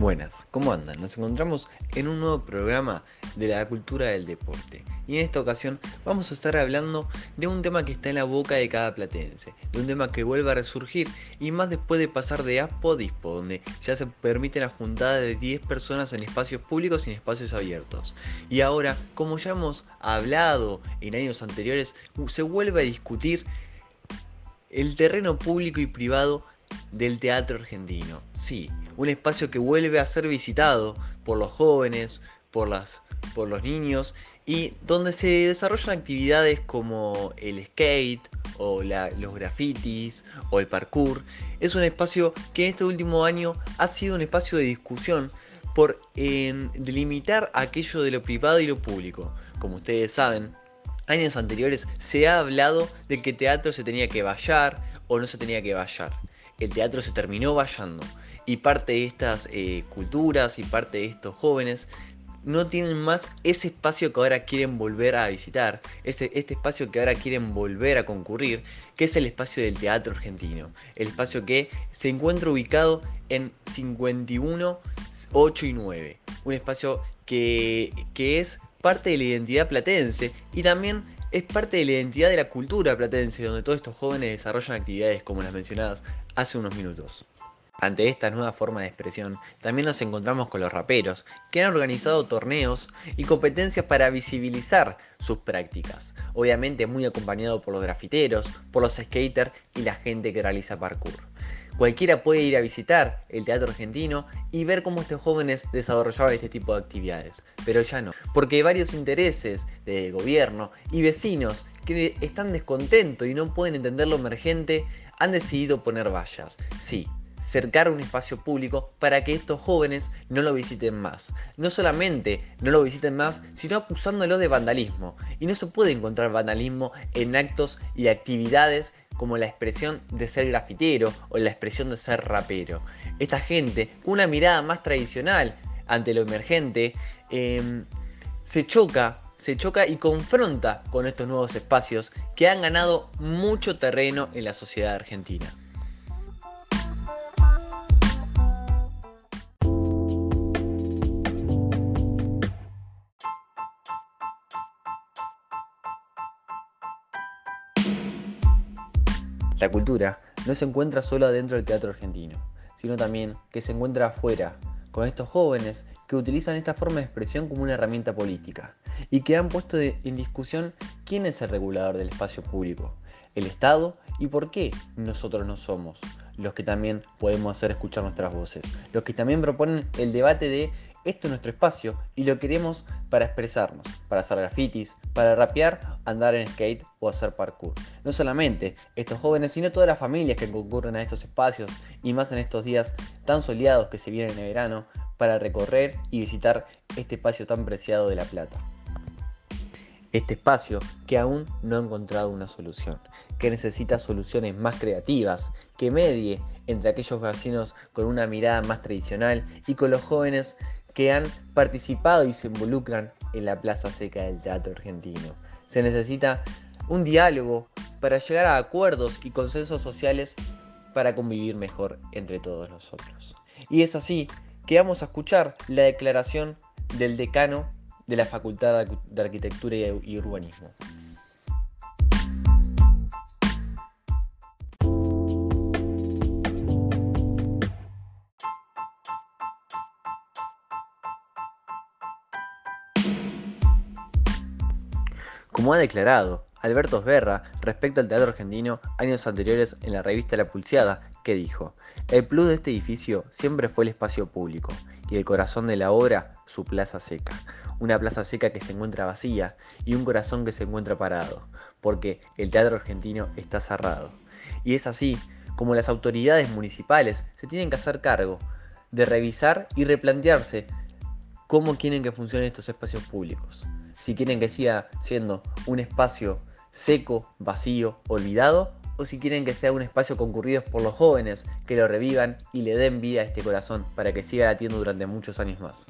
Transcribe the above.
Buenas, ¿cómo andan? Nos encontramos en un nuevo programa de la cultura del deporte. Y en esta ocasión vamos a estar hablando de un tema que está en la boca de cada platense, de un tema que vuelve a resurgir y más después de pasar de Aspo a Dispo, donde ya se permite la juntada de 10 personas en espacios públicos y en espacios abiertos. Y ahora, como ya hemos hablado en años anteriores, se vuelve a discutir el terreno público y privado del teatro argentino. Sí, un espacio que vuelve a ser visitado por los jóvenes, por, las, por los niños y donde se desarrollan actividades como el skate o los grafitis o el parkour. Es un espacio que en este último año ha sido un espacio de discusión por delimitar aquello de lo privado y lo público. Como ustedes saben, años anteriores se ha hablado de que teatro se tenía que vallar o no se tenía que vallar el teatro se terminó vallando. Y parte de estas eh, culturas y parte de estos jóvenes no tienen más ese espacio que ahora quieren volver a visitar, este, este espacio que ahora quieren volver a concurrir, que es el espacio del teatro argentino. El espacio que se encuentra ubicado en 51, 8 y 9. Un espacio que, que es parte de la identidad platense y también es parte de la identidad de la cultura platense, donde todos estos jóvenes desarrollan actividades como las mencionadas hace unos minutos. Ante esta nueva forma de expresión, también nos encontramos con los raperos, que han organizado torneos y competencias para visibilizar sus prácticas, obviamente muy acompañado por los grafiteros, por los skaters y la gente que realiza parkour. Cualquiera puede ir a visitar el teatro argentino y ver cómo estos jóvenes desarrollaban este tipo de actividades, pero ya no, porque varios intereses de gobierno y vecinos que están descontentos y no pueden entender lo emergente han decidido poner vallas. Sí, cercar un espacio público para que estos jóvenes no lo visiten más. No solamente no lo visiten más, sino acusándolo de vandalismo. Y no se puede encontrar vandalismo en actos y actividades como la expresión de ser grafitero o la expresión de ser rapero. Esta gente, una mirada más tradicional ante lo emergente, em, se choca, se choca y confronta con estos nuevos espacios que han ganado mucho terreno en la sociedad argentina. La cultura no se encuentra solo dentro del teatro argentino, sino también que se encuentra afuera, con estos jóvenes que utilizan esta forma de expresión como una herramienta política y que han puesto en discusión quién es el regulador del espacio público, el Estado y por qué nosotros no somos los que también podemos hacer escuchar nuestras voces, los que también proponen el debate de esto es nuestro espacio y lo queremos para expresarnos, para hacer grafitis, para rapear, andar en skate o hacer parkour. No solamente estos jóvenes, sino todas las familias que concurren a estos espacios y más en estos días tan soleados que se vienen en verano para recorrer y visitar este espacio tan preciado de La Plata. Este espacio que aún no ha encontrado una solución, que necesita soluciones más creativas, que medie entre aquellos vecinos con una mirada más tradicional y con los jóvenes que han participado y se involucran en la Plaza Seca del Teatro Argentino. Se necesita un diálogo para llegar a acuerdos y consensos sociales para convivir mejor entre todos nosotros. Y es así que vamos a escuchar la declaración del decano de la Facultad de Arquitectura y Urbanismo. Como ha declarado Alberto Osberra respecto al teatro argentino años anteriores en la revista La Pulseada, que dijo, el plus de este edificio siempre fue el espacio público y el corazón de la obra su plaza seca, una plaza seca que se encuentra vacía y un corazón que se encuentra parado, porque el teatro argentino está cerrado. Y es así como las autoridades municipales se tienen que hacer cargo de revisar y replantearse cómo quieren que funcionen estos espacios públicos si quieren que siga siendo un espacio seco, vacío, olvidado, o si quieren que sea un espacio concurrido por los jóvenes que lo revivan y le den vida a este corazón para que siga latiendo durante muchos años más.